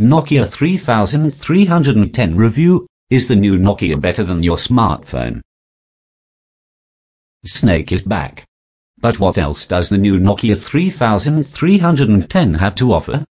Nokia 3310 review, is the new Nokia better than your smartphone? Snake is back. But what else does the new Nokia 3310 have to offer?